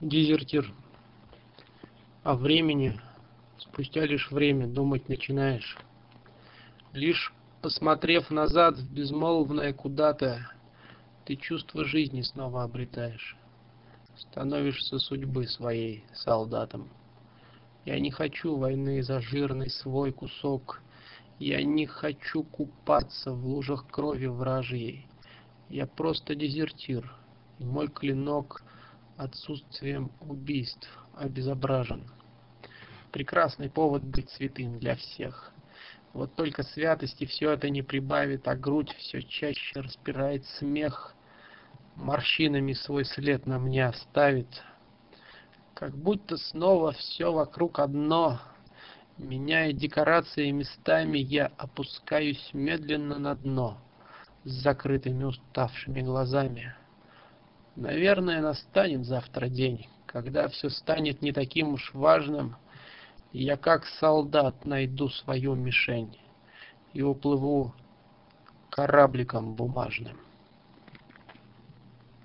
дезертир. О времени спустя лишь время думать начинаешь. Лишь посмотрев назад в безмолвное куда-то ты чувство жизни снова обретаешь. Становишься судьбы своей солдатом. Я не хочу войны за жирный свой кусок. Я не хочу купаться в лужах крови вражьей. Я просто дезертир и мой клинок отсутствием убийств обезображен. Прекрасный повод быть святым для всех. Вот только святости все это не прибавит а грудь все чаще распирает смех. Морщинами свой след на мне оставит. Как будто снова все вокруг одно. Меняя декорации местами я опускаюсь медленно на дно с закрытыми уставшими глазами наверное настанет завтра день когда все станет не таким уж важным. Я как солдат найду свою мишень и уплыву корабликом бумажным